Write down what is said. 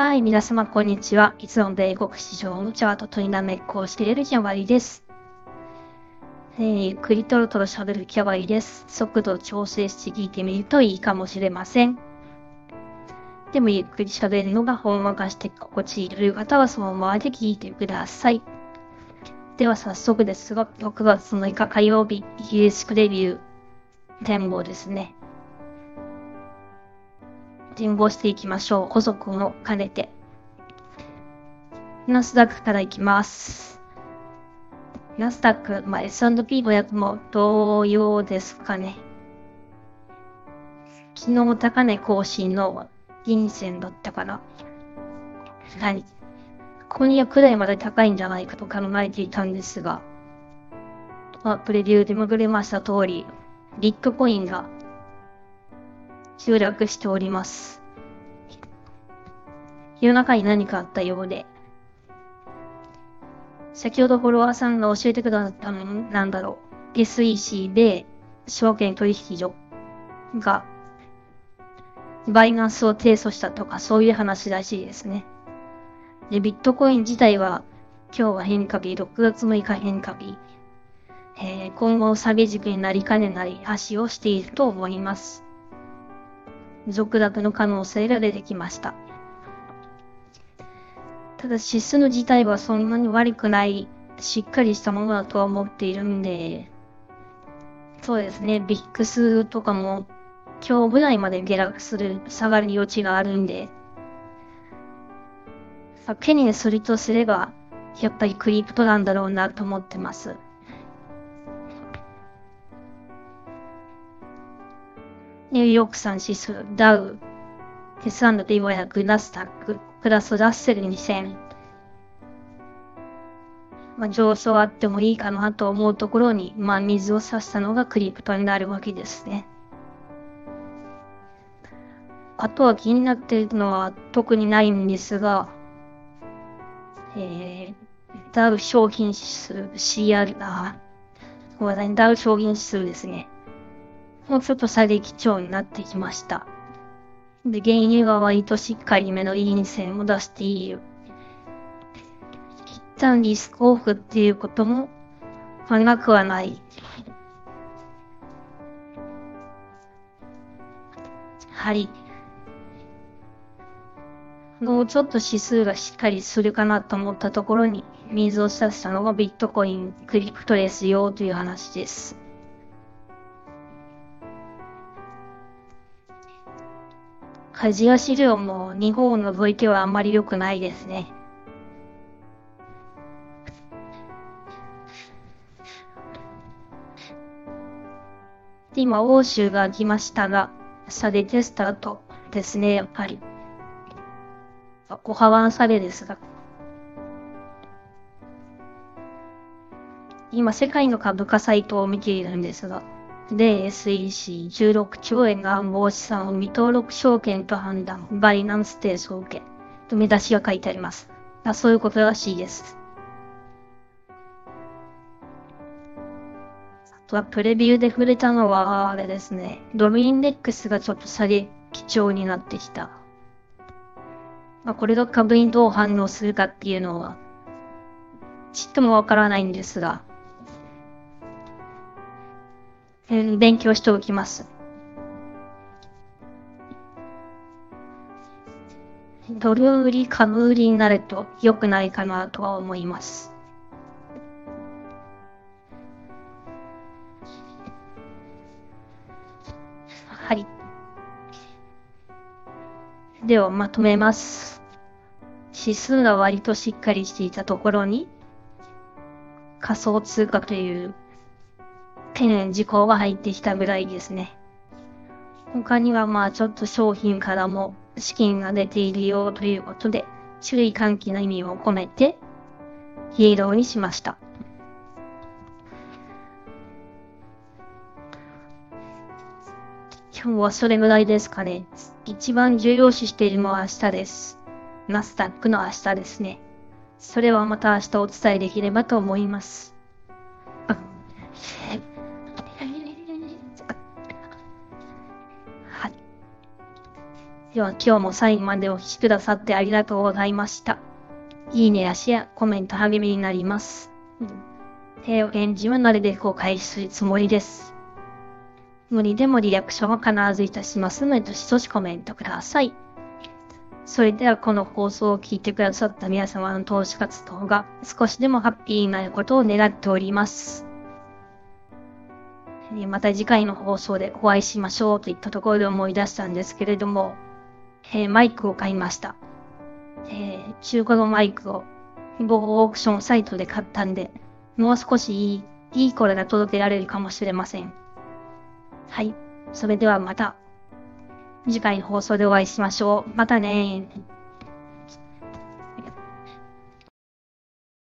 はい、皆様こんにちは。いつも米国市場のチャートとになめっこをしているキャバリです。えー、ゆっくりとろとろ喋るキャバリです。速度を調整して聞いてみるといいかもしれません。でもゆっくり喋るのがほんわかして心地いいという方はそのままで聞いてください。では早速ですが、6月6日火曜日、イギリスクレビュー展望ですね。展望していきましょう。補足も兼ねて。ナスダックからいきます。ナスダック、まあ、S&P500 も同様ですかね。昨日高値更新の銀線だったかな。はい。今夜くらいまで高いんじゃないかと考えていたんですが、まあ、プレビューでも触れました通り、ビットコインが集落しております。夜中に何かあったようで、先ほどフォロワーさんが教えてくださったのなんだろう。SEC で証券取引所がバイナンスを提訴したとかそういう話らしいですね。で、ビットコイン自体は今日は変化日、6月6日変化日。えー、今後下げ軸になりかねない足をしていると思います。続落の可能性が出てきました。ただ指数の自体はそんなに悪くない、しっかりしたものだとは思っているんで、そうですね、ビックスとかも今日ぐらいまで下落する、下がる余地があるんで、懸念するとすれば、やっぱりクリプトなんだろうなと思ってます。ニューヨーク産指数、ダウ、S&P500、ナスタック、プラスラッセル2000。まあ、上昇あってもいいかなと思うところに、まあ、水を差したのがクリプトになるわけですね。あとは気になっているのは特にないんですが、えー、ダウ商品指数、CR、あ、ごめんなさい、ダウ商品指数ですね。もうちょっと下げ基調になってきました。で、原油が割としっかりめの陰線を出している。一旦リスクオフっていうことも、ま、なくはない。はい。もうちょっと指数がしっかりするかなと思ったところに、水を差したのがビットコイン、クリプトですよという話です。アジア市場も日本を除いてはあんまり良くないですね。今、欧州が来ましたが、下げてスタートですね、やっぱり。小幅下げですが。今、世界の株価サイトを見ているんですが、で SEC16 兆円が暗号資産を未登録証券と判断、バイナンス提訴を受け、と目出しが書いてあります。あそういうことらしいです。あとはプレビューで触れたのは、あれですね。ドルインデックスがちょっと下げ基調になってきた。まあ、これが株にどう反応するかっていうのは、ちっともわからないんですが、勉強しておきます。ドル売り、株売りになると良くないかなとは思います。はい。ではまとめます。指数が割としっかりしていたところに仮想通貨という事項が入ってきたぐらいですね。他にはまあちょっと商品からも資金が出ているよということで、注意喚起の意味を込めて、イエローにしました。今日はそれぐらいですかね。一番重要視しているのは明日です。ナスダックの明日ですね。それはまた明日お伝えできればと思います。あでは今日も最後までお聴きくださってありがとうございました。いいねやシェア、コメント励みになります。平和返事はなるべくお返しするつもりです。無理でもリアクションは必ずいたしますので、どしどしコメントください。それではこの放送を聞いてくださった皆様の投資活動が少しでもハッピーになることを願っております。また次回の放送でお会いしましょうといったところで思い出したんですけれども、えーマイクを買いました。えー中古のマイクを某オークションサイトで買ったんで、もう少しいい、いい声が届けられるかもしれません。はい。それではまた、次回の放送でお会いしましょう。またねー。